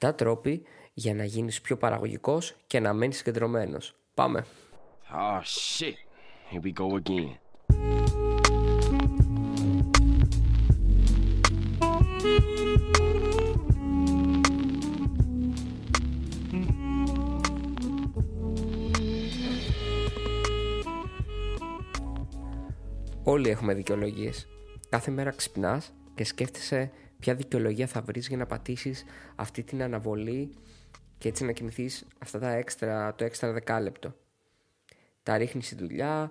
7 τρόποι για να γίνεις πιο παραγωγικός και να μένεις συγκεντρωμένος. Πάμε! Oh shit. Here we go again. Όλοι έχουμε δικαιολογίες. Κάθε μέρα ξυπνάς και σκέφτεσαι ποια δικαιολογία θα βρεις για να πατήσεις αυτή την αναβολή και έτσι να κοιμηθεί αυτά τα έξτρα, το έξτρα δεκάλεπτο. Τα ρίχνεις στη δουλειά,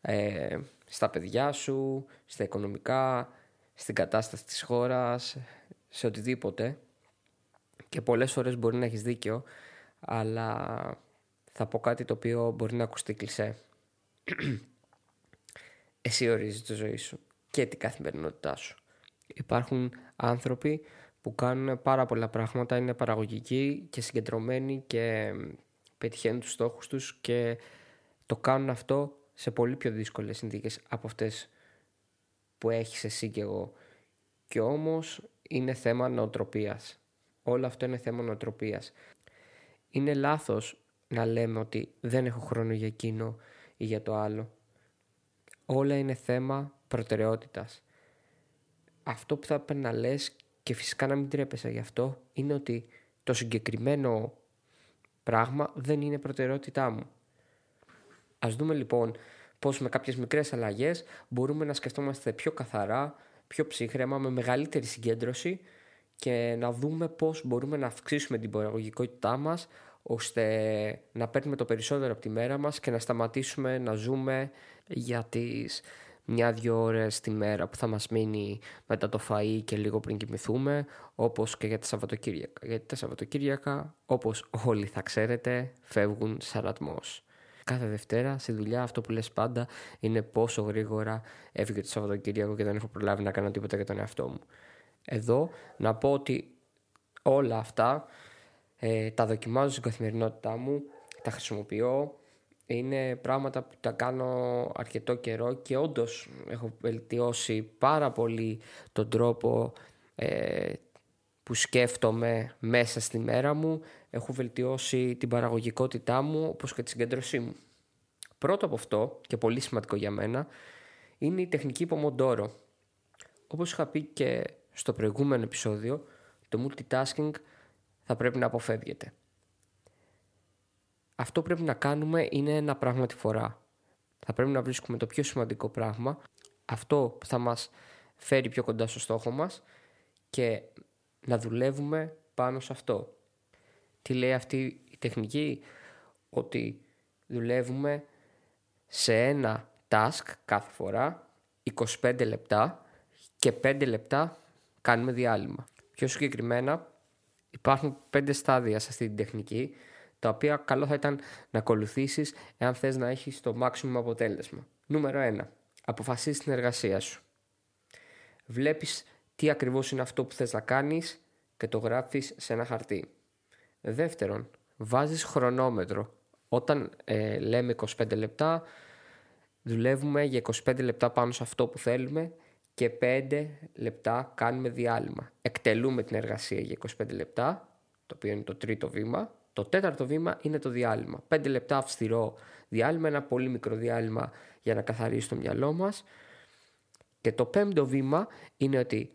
ε, στα παιδιά σου, στα οικονομικά, στην κατάσταση της χώρας, σε οτιδήποτε. Και πολλές φορές μπορεί να έχεις δίκιο, αλλά θα πω κάτι το οποίο μπορεί να ακουστεί κλεισέ. Εσύ ορίζεις τη ζωή σου και την καθημερινότητά σου. Υπάρχουν άνθρωποι που κάνουν πάρα πολλά πράγματα, είναι παραγωγικοί και συγκεντρωμένοι και πετυχαίνουν τους στόχους τους και το κάνουν αυτό σε πολύ πιο δύσκολες συνθήκες από αυτές που έχεις εσύ και εγώ. Και όμως είναι θέμα νοοτροπίας. Όλο αυτό είναι θέμα νοοτροπίας. Είναι λάθος να λέμε ότι δεν έχω χρόνο για εκείνο ή για το άλλο. Όλα είναι θέμα προτεραιότητας. Αυτό που θα πρέπει να λες και φυσικά να μην τρέπεσαι γι' αυτό είναι ότι το συγκεκριμένο πράγμα δεν είναι προτεραιότητά μου. Ας δούμε λοιπόν πώς με κάποιες μικρές αλλαγές μπορούμε να σκεφτόμαστε πιο καθαρά, πιο ψύχρεμα, με μεγαλύτερη συγκέντρωση και να δούμε πώς μπορούμε να αυξήσουμε την παραγωγικότητά μας ώστε να παίρνουμε το περισσότερο από τη μέρα μας και να σταματήσουμε να ζούμε για τις μια-δυο ώρες τη μέρα που θα μας μείνει μετά το φαΐ και λίγο πριν κοιμηθούμε όπως και για τα Σαββατοκύριακα. Γιατί τα Σαββατοκύριακα όπως όλοι θα ξέρετε φεύγουν σαν ατμός. Κάθε Δευτέρα στη δουλειά αυτό που λες πάντα είναι πόσο γρήγορα έφυγε το Σαββατοκύριακο και δεν έχω προλάβει να κάνω τίποτα για τον εαυτό μου. Εδώ να πω ότι όλα αυτά ε, τα δοκιμάζω στην καθημερινότητά μου, τα χρησιμοποιώ, είναι πράγματα που τα κάνω αρκετό καιρό και όντως έχω βελτιώσει πάρα πολύ τον τρόπο ε, που σκέφτομαι μέσα στη μέρα μου, έχω βελτιώσει την παραγωγικότητά μου όπως και τη συγκέντρωσή μου. Πρώτο από αυτό και πολύ σημαντικό για μένα είναι η τεχνική Pomodoro. Όπως είχα πει και στο προηγούμενο επεισόδιο, το multitasking θα πρέπει να αποφεύγεται. Αυτό που πρέπει να κάνουμε είναι ένα πράγμα τη φορά. Θα πρέπει να βρίσκουμε το πιο σημαντικό πράγμα, αυτό που θα μας φέρει πιο κοντά στο στόχο μας και να δουλεύουμε πάνω σε αυτό. Τι λέει αυτή η τεχνική, ότι δουλεύουμε σε ένα task κάθε φορά 25 λεπτά και 5 λεπτά κάνουμε διάλειμμα. Πιο συγκεκριμένα υπάρχουν 5 στάδια σε αυτή την τεχνική τα οποία καλό θα ήταν να ακολουθήσεις εάν θες να έχεις το maximum αποτέλεσμα. Νούμερο 1. Αποφασίσεις την εργασία σου. Βλέπεις τι ακριβώς είναι αυτό που θες να κάνεις και το γράφεις σε ένα χαρτί. Δεύτερον, βάζεις χρονόμετρο. Όταν ε, λέμε 25 λεπτά, δουλεύουμε για 25 λεπτά πάνω σε αυτό που θέλουμε και 5 λεπτά κάνουμε διάλειμμα. Εκτελούμε την εργασία για 25 λεπτά, το οποίο είναι το τρίτο βήμα. Το τέταρτο βήμα είναι το διάλειμμα. 5 λεπτά αυστηρό διάλειμμα, ένα πολύ μικρό διάλειμμα για να καθαρίσει το μυαλό μας. Και το πέμπτο βήμα είναι ότι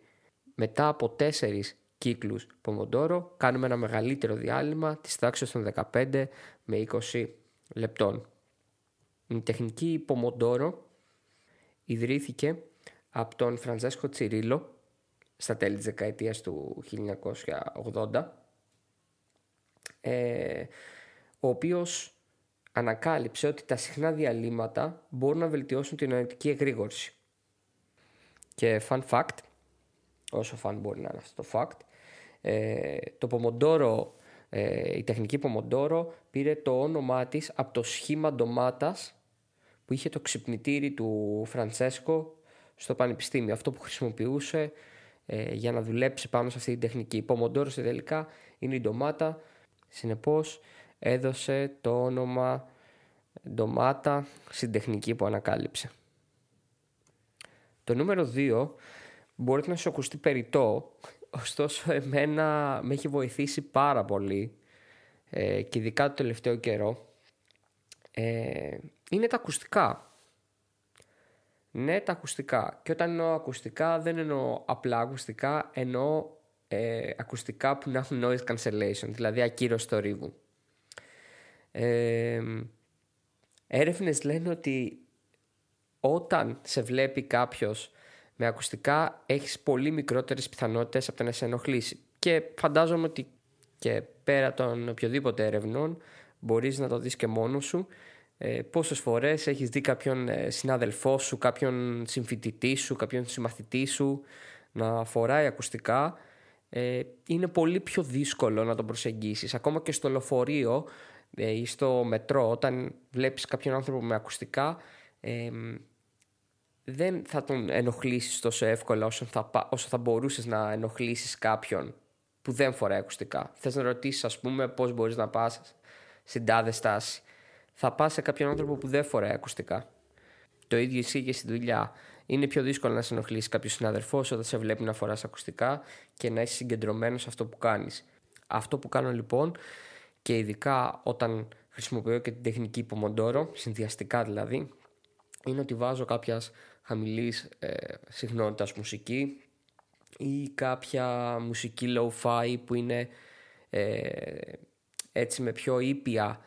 μετά από 4 κύκλους Πομοντόρο κάνουμε ένα μεγαλύτερο διάλειμμα της τάξης των 15 με 20 λεπτών. Η τεχνική Πομοντόρο ιδρύθηκε από τον Φραντζέσκο Τσιρίλο στα τέλη της δεκαετίας του 1980 ε, ο οποίος ανακάλυψε ότι τα συχνά διαλύματα μπορούν να βελτιώσουν την νοητική εγρήγορση. Και fun fact, όσο fun μπορεί να είναι αυτό το fact, ε, το Pomodoro, ε, η τεχνική Pomodoro πήρε το όνομά της από το σχήμα ντομάτας που είχε το ξυπνητήρι του Φραντσέσκο στο πανεπιστήμιο. Αυτό που χρησιμοποιούσε ε, για να δουλέψει πάνω σε αυτή την τεχνική. Η Pomodoro σε τελικά είναι η ντομάτα, συνεπώς έδωσε το όνομα ντομάτα στην τεχνική που ανακάλυψε. Το νούμερο 2 μπορεί να σου ακουστεί περιττό, ωστόσο εμένα με έχει βοηθήσει πάρα πολύ ε, και ειδικά το τελευταίο καιρό ε, είναι τα ακουστικά. Ναι, τα ακουστικά. Και όταν εννοώ ακουστικά δεν εννοώ απλά ακουστικά, εννοώ ε, ακουστικά που να έχουν noise cancellation, δηλαδή ακύρωση θορύβου. Ε, έρευνες λένε ότι όταν σε βλέπει κάποιος με ακουστικά έχεις πολύ μικρότερες πιθανότητες από το να σε ενοχλήσει. Και φαντάζομαι ότι και πέρα των οποιοδήποτε ερευνών μπορείς να το δεις και μόνος σου ε, πόσες φορές έχεις δει κάποιον ε, συνάδελφό σου, κάποιον συμφοιτητή σου, κάποιον συμμαθητή σου να φοράει ακουστικά ε, είναι πολύ πιο δύσκολο να τον προσεγγίσεις. Ακόμα και στο λεωφορείο ε, ή στο μετρό όταν βλέπεις κάποιον άνθρωπο με ακουστικά ε, δεν θα τον ενοχλήσεις τόσο εύκολα όσο θα, όσο θα μπορούσες να ενοχλήσεις κάποιον που δεν φοράει ακουστικά. Θες να ρωτήσεις ας πούμε πώς μπορείς να πας στην τάδε στάση. Θα πας σε κάποιον άνθρωπο που δεν φοράει ακουστικά. Το ίδιο ισχύει και στη δουλειά. Είναι πιο δύσκολο να σε ενοχλήσει κάποιος συναδελφό όταν σε βλέπει να φοράς ακουστικά και να είσαι συγκεντρωμένος σε αυτό που κάνεις. Αυτό που κάνω λοιπόν και ειδικά όταν χρησιμοποιώ και την τεχνική υπομοντόρο, συνδυαστικά δηλαδή, είναι ότι βάζω κάποιας χαμηλής ε, συχνότητας μουσική ή κάποια μουσική low-fi που είναι ε, έτσι με πιο ήπια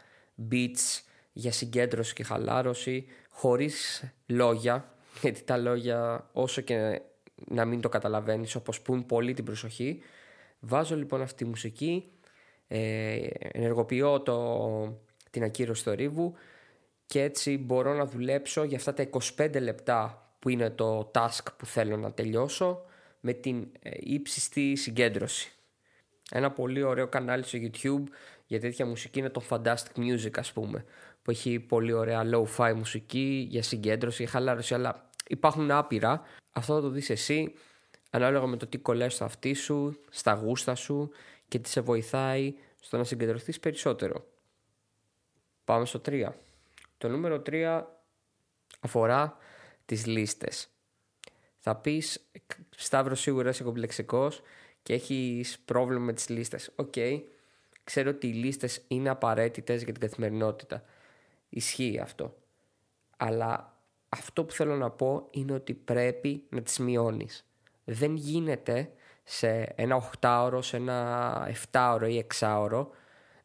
beats για συγκέντρωση και χαλάρωση χωρίς λόγια γιατί τα λόγια όσο και να μην το καταλαβαίνεις όπως πούν πολύ την προσοχή βάζω λοιπόν αυτή τη μουσική ε, ενεργοποιώ το, την ακύρωση θορύβου και έτσι μπορώ να δουλέψω για αυτά τα 25 λεπτά που είναι το task που θέλω να τελειώσω με την ε, ύψιστη συγκέντρωση. Ένα πολύ ωραίο κανάλι στο YouTube για τέτοια μουσική είναι το Fantastic Music ας πούμε που έχει πολύ ωραία low-fi μουσική για συγκέντρωση, για χαλάρωση αλλά υπάρχουν άπειρα. Αυτό θα το δεις εσύ ανάλογα με το τι κολλάει στο αυτί σου, στα γούστα σου και τι σε βοηθάει στο να συγκεντρωθείς περισσότερο. Πάμε στο 3. Το νούμερο 3 αφορά τις λίστες. Θα πεις, Σταύρος σίγουρα είσαι κομπλεξικός και έχεις πρόβλημα με τις λίστες. Οκ, ξέρω ότι οι λίστες είναι απαραίτητες για την καθημερινότητα. Ισχύει αυτό. Αλλά αυτό που θέλω να πω είναι ότι πρέπει να τις μειώνεις. Δεν γίνεται σε ένα 8ωρο, σε ένα 7ωρο ή 6ωρο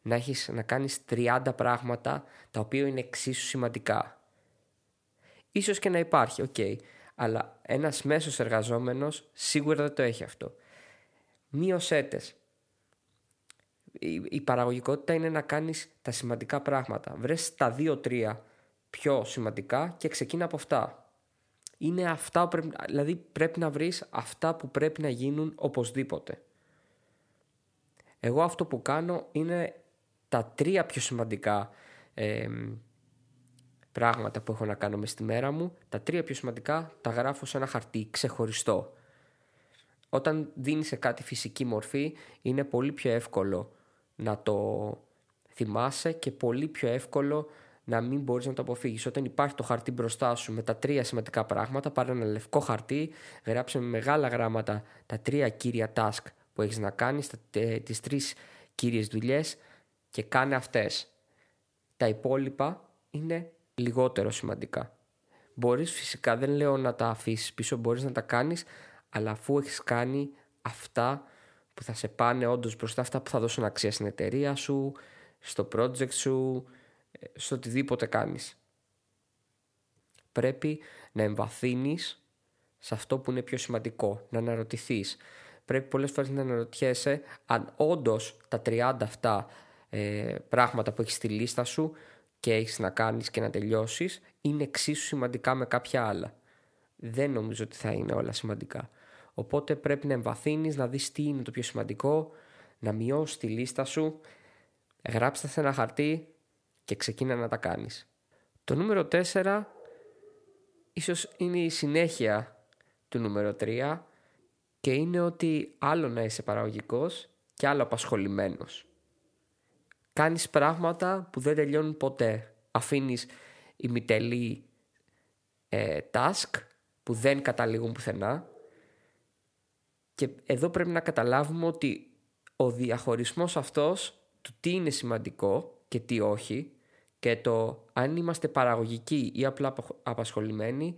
να έχεις να κάνεις 30 πράγματα τα οποία είναι εξίσου σημαντικά. Ίσως και να υπάρχει, οκ. Αλλά ένας μέσος εργαζόμενος σίγουρα δεν το έχει αυτό. Μείωσέ τες. Η, η παραγωγικότητα είναι να κάνεις τα σημαντικά πράγματα. Βρες τα δύο-τρία πιο σημαντικά και ξεκίνα από αυτά. Είναι αυτά πρέπει, δηλαδή πρέπει να βρεις αυτά που πρέπει να γίνουν οπωσδήποτε. Εγώ αυτό που κάνω είναι τα τρία πιο σημαντικά πράγματα που έχω να κάνω μες στη μέρα μου, τα τρία πιο σημαντικά τα γράφω σε ένα χαρτί ξεχωριστό. Όταν δίνεις σε κάτι φυσική μορφή είναι πολύ πιο εύκολο να το θυμάσαι και πολύ πιο εύκολο να μην μπορείς να το αποφύγεις. Όταν υπάρχει το χαρτί μπροστά σου με τα τρία σημαντικά πράγματα, πάρε ένα λευκό χαρτί, γράψε με μεγάλα γράμματα τα τρία κύρια task που έχεις να κάνεις, τις τρεις κύριες δουλειές και κάνε αυτές. Τα υπόλοιπα είναι λιγότερο σημαντικά. Μπορείς φυσικά, δεν λέω να τα αφήσεις πίσω, μπορείς να τα κάνεις, αλλά αφού έχεις κάνει αυτά που θα σε πάνε όντως μπροστά, αυτά που θα δώσουν αξία στην εταιρεία σου, στο project σου, στο οτιδήποτε κάνεις. Πρέπει να εμβαθύνεις σε αυτό που είναι πιο σημαντικό, να αναρωτηθείς. Πρέπει πολλές φορές να αναρωτιέσαι αν όντως τα 30 αυτά ε, πράγματα που έχεις στη λίστα σου και έχεις να κάνεις και να τελειώσεις είναι εξίσου σημαντικά με κάποια άλλα. Δεν νομίζω ότι θα είναι όλα σημαντικά. Οπότε πρέπει να εμβαθύνεις, να δεις τι είναι το πιο σημαντικό, να μειώσεις τη λίστα σου, γράψτε σε ένα χαρτί και ξεκίνα να τα κάνεις. Το νούμερο 4 ίσως είναι η συνέχεια του νούμερο 3 και είναι ότι άλλο να είσαι παραγωγικός και άλλο απασχολημένος. Κάνεις πράγματα που δεν τελειώνουν ποτέ. Αφήνεις ημιτελή ε, task που δεν καταλήγουν πουθενά Και εδώ πρέπει να καταλάβουμε ότι ο διαχωρισμός αυτός του τι είναι σημαντικό και τι όχι και το αν είμαστε παραγωγικοί ή απλά απασχολημένοι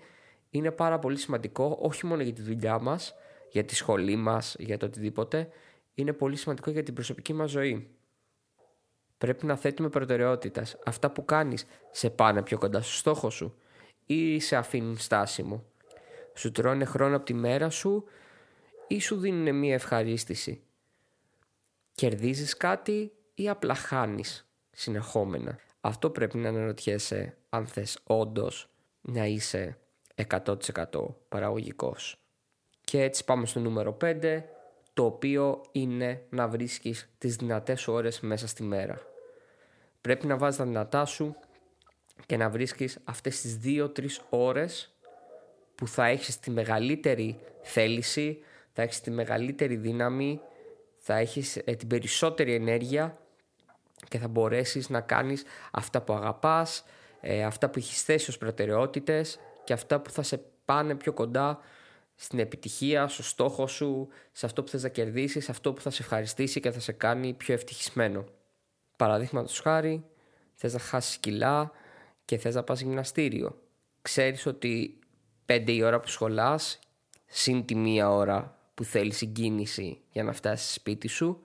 είναι πάρα πολύ σημαντικό όχι μόνο για τη δουλειά μας, για τη σχολή μας, για το οτιδήποτε, είναι πολύ σημαντικό για την προσωπική μας ζωή. Πρέπει να θέτουμε προτεραιότητες. Αυτά που κάνεις σε πάνε πιο κοντά στο στόχο σου ή σε αφήνουν στάσιμο. Σου τρώνε χρόνο από τη μέρα σου ή σου δίνουν μια ευχαρίστηση. Κερδίζεις κάτι ή απλά χάνεις συνεχόμενα. Αυτό πρέπει να αναρωτιέσαι αν θες όντως να είσαι 100% παραγωγικός. Και έτσι πάμε στο νούμερο 5, το οποίο είναι να βρίσκεις τις δυνατές ώρες μέσα στη μέρα. Πρέπει να βάζεις τα δυνατά σου και να βρίσκεις αυτές τις 2-3 ώρες που θα έχεις τη μεγαλύτερη θέληση, θα έχεις τη μεγαλύτερη δύναμη, θα έχεις ε, την περισσότερη ενέργεια και θα μπορέσεις να κάνεις αυτά που αγαπάς, ε, αυτά που έχεις θέσει ως προτεραιότητες και αυτά που θα σε πάνε πιο κοντά στην επιτυχία, στο στόχο σου, σε αυτό που θες να κερδίσεις, σε αυτό που θα σε ευχαριστήσει και θα σε κάνει πιο ευτυχισμένο. Παραδείγματος χάρη, θες να χάσεις κιλά και θες να πας γυμναστήριο. Ξέρεις ότι πέντε η ώρα που σχολάς, συν τη μία ώρα που θέλεις συγκίνηση για να φτάσεις σπίτι σου,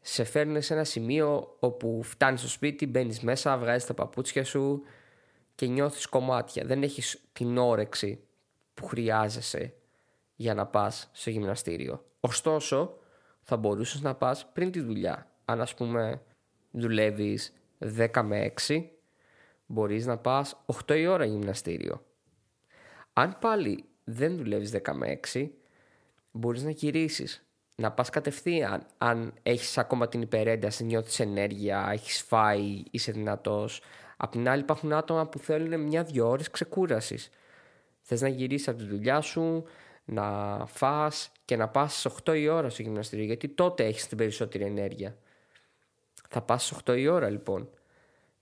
σε φέρνει σε ένα σημείο όπου φτάνεις στο σπίτι, μπαίνεις μέσα, βγάζεις τα παπούτσια σου και νιώθεις κομμάτια. Δεν έχεις την όρεξη που χρειάζεσαι για να πας στο γυμναστήριο. Ωστόσο, θα μπορούσες να πας πριν τη δουλειά. Αν ας πούμε δουλεύεις 10 με 6, μπορείς να πας 8 η ώρα γυμναστήριο. Αν πάλι δεν δουλεύεις 10 με 6, μπορείς να γυρίσεις να πας κατευθείαν αν έχεις ακόμα την υπερένταση, νιώθεις ενέργεια, έχεις φάει, είσαι δυνατός. Απ' την άλλη υπάρχουν άτομα που θέλουν μια-δυο ώρες ξεκούρασης. Θες να γυρίσεις από τη δουλειά σου, να φας και να πας στις 8 η ώρα στο γυμναστήριο γιατί τότε έχεις την περισσότερη ενέργεια. Θα πας στις 8 η ώρα λοιπόν.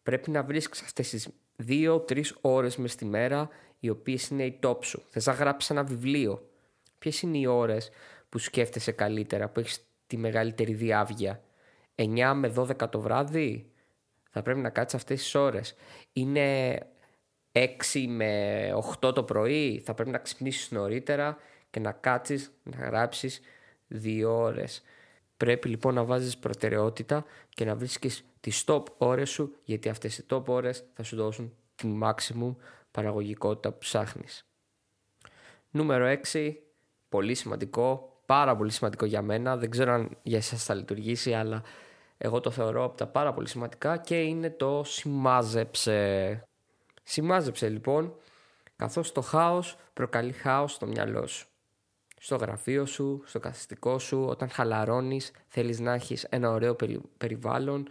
Πρέπει να βρίσκεις αυτές τις 2-3 ώρες μες τη μέρα οι οποίες είναι η top σου. Θες να γράψεις ένα βιβλίο. Ποιες είναι οι ώρες που σκέφτεσαι καλύτερα, που έχεις τη μεγαλύτερη διάβγεια. 9 με 12 το βράδυ; Θα πρέπει να κάτσεις αυτές τις ώρες. Είναι 6 με 8 το πρωί; Θα πρέπει να ξυπνήσεις νωρίτερα και να κάτσεις να γράψεις 2 ώρες. Πρέπει λοιπόν να βάζεις προτεραιότητα και να βρίσκεις τις top ώρες σου γιατί αυτές οι top ώρες θα σου δώσουν την maximum παραγωγικότητα που ψάχνεις. Νούμερο 6, πολύ σημαντικό, πάρα πολύ σημαντικό για μένα. Δεν ξέρω αν για εσάς θα λειτουργήσει, αλλά εγώ το θεωρώ από τα πάρα πολύ σημαντικά και είναι το σημάζεψε. Σημάζεψε λοιπόν, καθώς το χάος προκαλεί χάος στο μυαλό σου. Στο γραφείο σου, στο καθιστικό σου, όταν χαλαρώνεις θέλεις να έχεις ένα ωραίο περιβάλλον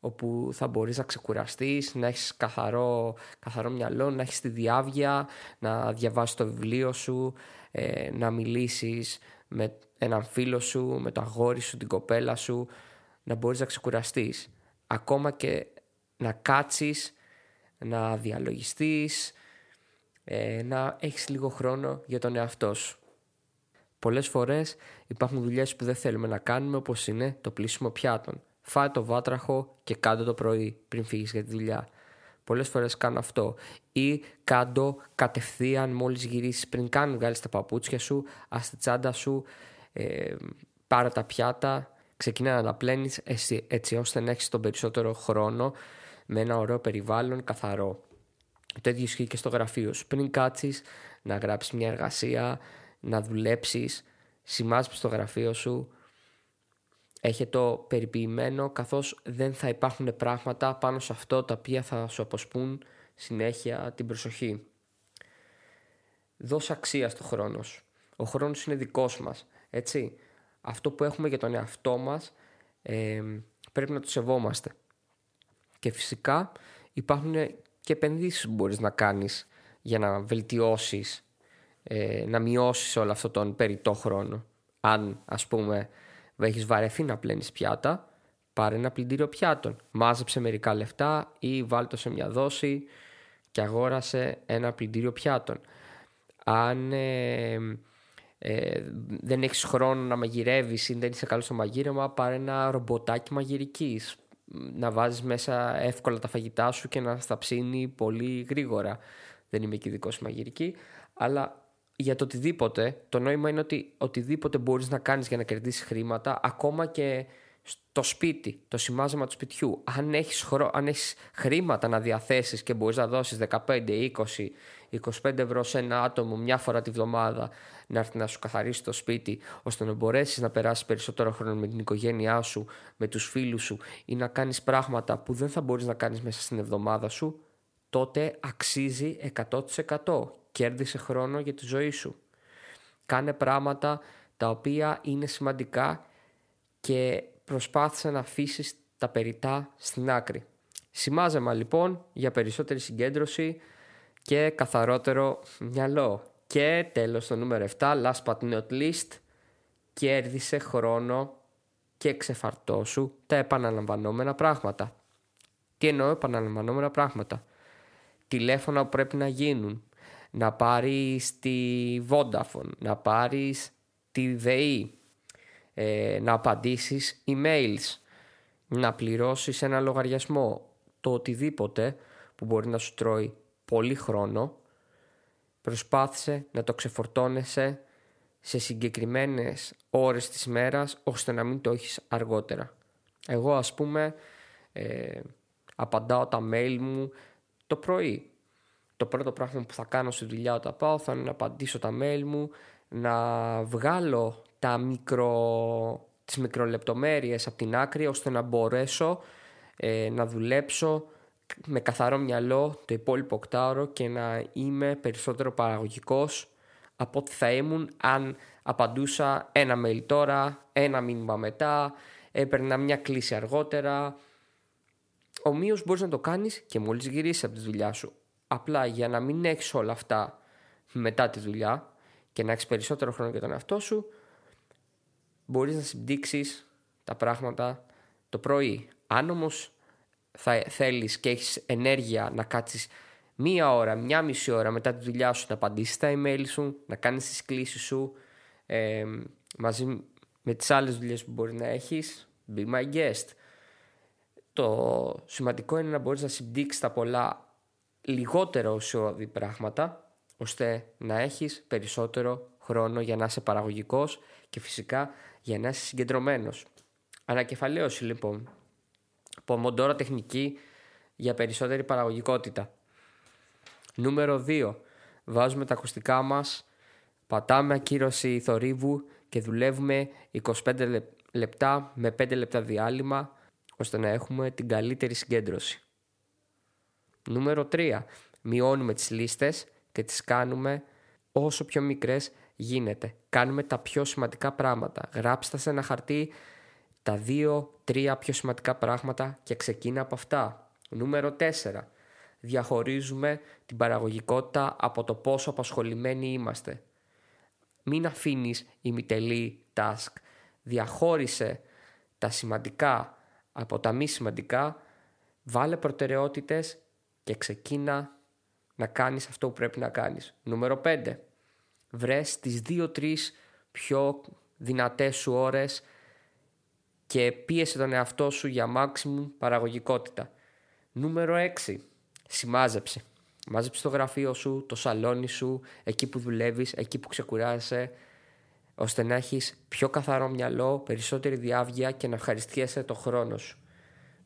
όπου θα μπορείς να ξεκουραστείς, να έχεις καθαρό, καθαρό μυαλό, να έχεις τη διάβια, να διαβάσεις το βιβλίο σου, ε, να μιλήσεις με έναν φίλο σου, με το αγόρι σου, την κοπέλα σου, να μπορείς να ξεκουραστείς. Ακόμα και να κάτσεις, να διαλογιστείς, ε, να έχεις λίγο χρόνο για τον εαυτό σου. Πολλές φορές υπάρχουν δουλειές που δεν θέλουμε να κάνουμε όπως είναι το πλήσιμο πιάτων. Φάε το βάτραχο και κάτω το πρωί πριν φύγεις για τη δουλειά. Πολλές φορές κάνω αυτό. Ή κάτω κατευθείαν μόλις γυρίσεις πριν καν βγάλεις τα παπούτσια σου, ας τη τσάντα σου, ε, πάρε τα πιάτα, ξεκινά να τα πλένεις έτσι, έτσι ώστε να έχεις τον περισσότερο χρόνο με ένα ωραίο περιβάλλον καθαρό. Το ίδιο ισχύει και στο γραφείο σου. Πριν κάτσεις να γράψεις μια εργασία, να δουλέψεις, σημάζεις στο γραφείο σου, έχει το περιποιημένο καθώς δεν θα υπάρχουν πράγματα πάνω σε αυτό τα οποία θα σου αποσπούν συνέχεια την προσοχή. Δώσε αξία στο χρόνος σου. Ο χρόνος είναι δικός μας, έτσι. Αυτό που έχουμε για τον εαυτό μας ε, πρέπει να το σεβόμαστε. Και φυσικά υπάρχουν και επενδύσεις που μπορείς να κάνεις για να βελτιώσεις, ε, να μειώσεις όλο αυτό τον περιττό χρόνο. Αν ας πούμε έχεις βαρεθεί να πλένεις πιάτα, πάρε ένα πλυντήριο πιάτων. Μάζεψε μερικά λεφτά ή βάλτο σε μια δόση και αγόρασε ένα πλυντήριο πιάτων. Αν ε, ε, δεν έχεις χρόνο να μαγειρεύεις ή δεν είσαι καλός στο μαγείρεμα, πάρε ένα ρομποτάκι μαγειρικής. Να βάζεις μέσα εύκολα τα φαγητά σου και να στα ψήνει πολύ γρήγορα. Δεν είμαι και ειδικός μαγειρική, αλλά για το οτιδήποτε, το νόημα είναι ότι οτιδήποτε μπορείς να κάνεις για να κερδίσεις χρήματα, ακόμα και στο σπίτι, το σημάζεμα του σπιτιού. Αν έχεις, χρό... αν έχεις χρήματα να διαθέσεις και μπορείς να δώσεις 15, 20, 25 ευρώ σε ένα άτομο μια φορά τη βδομάδα να έρθει να σου καθαρίσει το σπίτι ώστε να μπορέσεις να περάσεις περισσότερο χρόνο με την οικογένειά σου, με τους φίλους σου ή να κάνεις πράγματα που δεν θα μπορείς να κάνεις μέσα στην εβδομάδα σου τότε αξίζει 100% κέρδισε χρόνο για τη ζωή σου. Κάνε πράγματα τα οποία είναι σημαντικά και προσπάθησε να αφήσεις τα περιτά στην άκρη. Σημάζεμα λοιπόν για περισσότερη συγκέντρωση και καθαρότερο μυαλό. Και τέλος το νούμερο 7, last but not least, κέρδισε χρόνο και ξεφαρτώσου τα επαναλαμβανόμενα πράγματα. Τι εννοώ επαναλαμβανόμενα πράγματα; Τηλέφωνα που πρέπει να γίνουν. Να πάρεις τη Vodafone, να πάρεις τη ΔΕΗ, ε, να απαντήσεις emails, να πληρώσεις ένα λογαριασμό, το οτιδήποτε που μπορεί να σου τρώει πολύ χρόνο, προσπάθησε να το ξεφορτώνεσαι σε συγκεκριμένες ώρες της μέρας ώστε να μην το έχεις αργότερα. Εγώ ας πούμε ε, απαντάω τα mail μου το πρωί. Το πρώτο πράγμα που θα κάνω στη δουλειά όταν πάω θα είναι να απαντήσω τα mail μου, να βγάλω τα μικρο, τις μικρολεπτομέρειες από την άκρη ώστε να μπορέσω ε, να δουλέψω με καθαρό μυαλό το υπόλοιπο οκτάωρο και να είμαι περισσότερο παραγωγικός από ό,τι θα ήμουν αν απαντούσα ένα mail τώρα, ένα μήνυμα μετά, έπαιρνα μια κλίση αργότερα. Ομοίως μπορείς να το κάνεις και μόλις γυρίσεις από τη δουλειά σου. Απλά για να μην έχεις όλα αυτά μετά τη δουλειά και να έχεις περισσότερο χρόνο για τον εαυτό σου, μπορείς να συμπτύξεις τα πράγματα το πρωί. Αν όμως θα θέλεις και έχεις ενέργεια να κάτσεις μία ώρα, μία μισή ώρα μετά τη δουλειά σου να απαντήσεις τα email σου, να κάνεις τις κλήσεις σου ε, μαζί με τις άλλες δουλειές που μπορεί να έχεις, be my guest. Το σημαντικό είναι να μπορείς να συμπτύξεις τα πολλά λιγότερο ουσιώδη πράγματα ώστε να έχεις περισσότερο χρόνο για να είσαι παραγωγικός και φυσικά για να είσαι συγκεντρωμένος. Ανακεφαλαίωση λοιπόν. Πομοντόρα τεχνική για περισσότερη παραγωγικότητα. Νούμερο 2. Βάζουμε τα ακουστικά μας, πατάμε ακύρωση θορύβου και δουλεύουμε 25 λεπτά με 5 λεπτά διάλειμμα ώστε να έχουμε την καλύτερη συγκέντρωση. Νούμερο 3. Μειώνουμε τις λίστες και τις κάνουμε όσο πιο μικρές γίνεται. Κάνουμε τα πιο σημαντικά πράγματα. Γράψτε σε ένα χαρτί τα δύο-τρία πιο σημαντικά πράγματα και ξεκίνα από αυτά. Νούμερο 4. Διαχωρίζουμε την παραγωγικότητα από το πόσο απασχολημένοι είμαστε. Μην αφήνεις ημιτελή task. Διαχώρισε τα σημαντικά από τα μη σημαντικά, βάλε προτεραιότητες και ξεκίνα να κάνεις αυτό που πρέπει να κάνεις. Νούμερο 5 βρες τις δύο-τρεις πιο δυνατές σου ώρες και πίεσε τον εαυτό σου για maximum παραγωγικότητα. Νούμερο 6. Σημάζεψε. Μάζεψε το γραφείο σου, το σαλόνι σου, εκεί που δουλεύεις, εκεί που ξεκουράζεσαι, ώστε να έχεις πιο καθαρό μυαλό, περισσότερη διάβγεια και να ευχαριστιέσαι το χρόνο σου.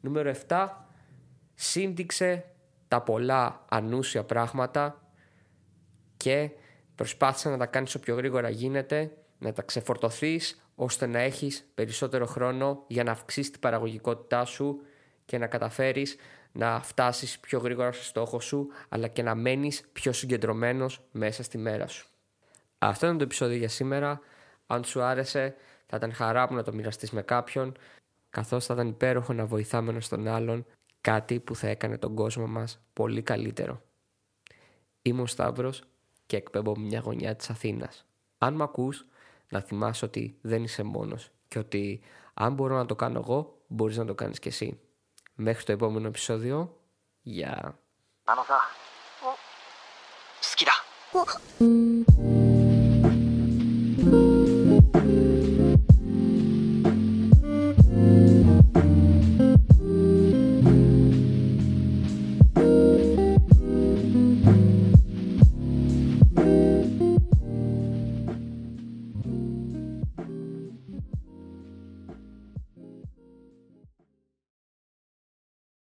Νούμερο 7. Σύνδειξε τα πολλά ανούσια πράγματα και Προσπάθησε να τα κάνεις όσο πιο γρήγορα γίνεται, να τα ξεφορτωθείς ώστε να έχεις περισσότερο χρόνο για να αυξήσεις την παραγωγικότητά σου και να καταφέρεις να φτάσεις πιο γρήγορα στο στόχο σου αλλά και να μένεις πιο συγκεντρωμένος μέσα στη μέρα σου. Αυτό είναι το επεισόδιο για σήμερα. Αν σου άρεσε θα ήταν χαρά μου να το μοιραστείς με κάποιον καθώς θα ήταν υπέροχο να βοηθάμε ένα τον άλλον κάτι που θα έκανε τον κόσμο μας πολύ καλύτερο. Είμαι ο Σταύρος και εκπέμπω μια γωνιά της Αθήνας. Αν με ακούς, να θυμάσαι ότι δεν είσαι μόνος και ότι αν μπορώ να το κάνω εγώ, μπορείς να το κάνεις και εσύ. Μέχρι το επόμενο επεισόδιο, γεια. あのさ、好きだ。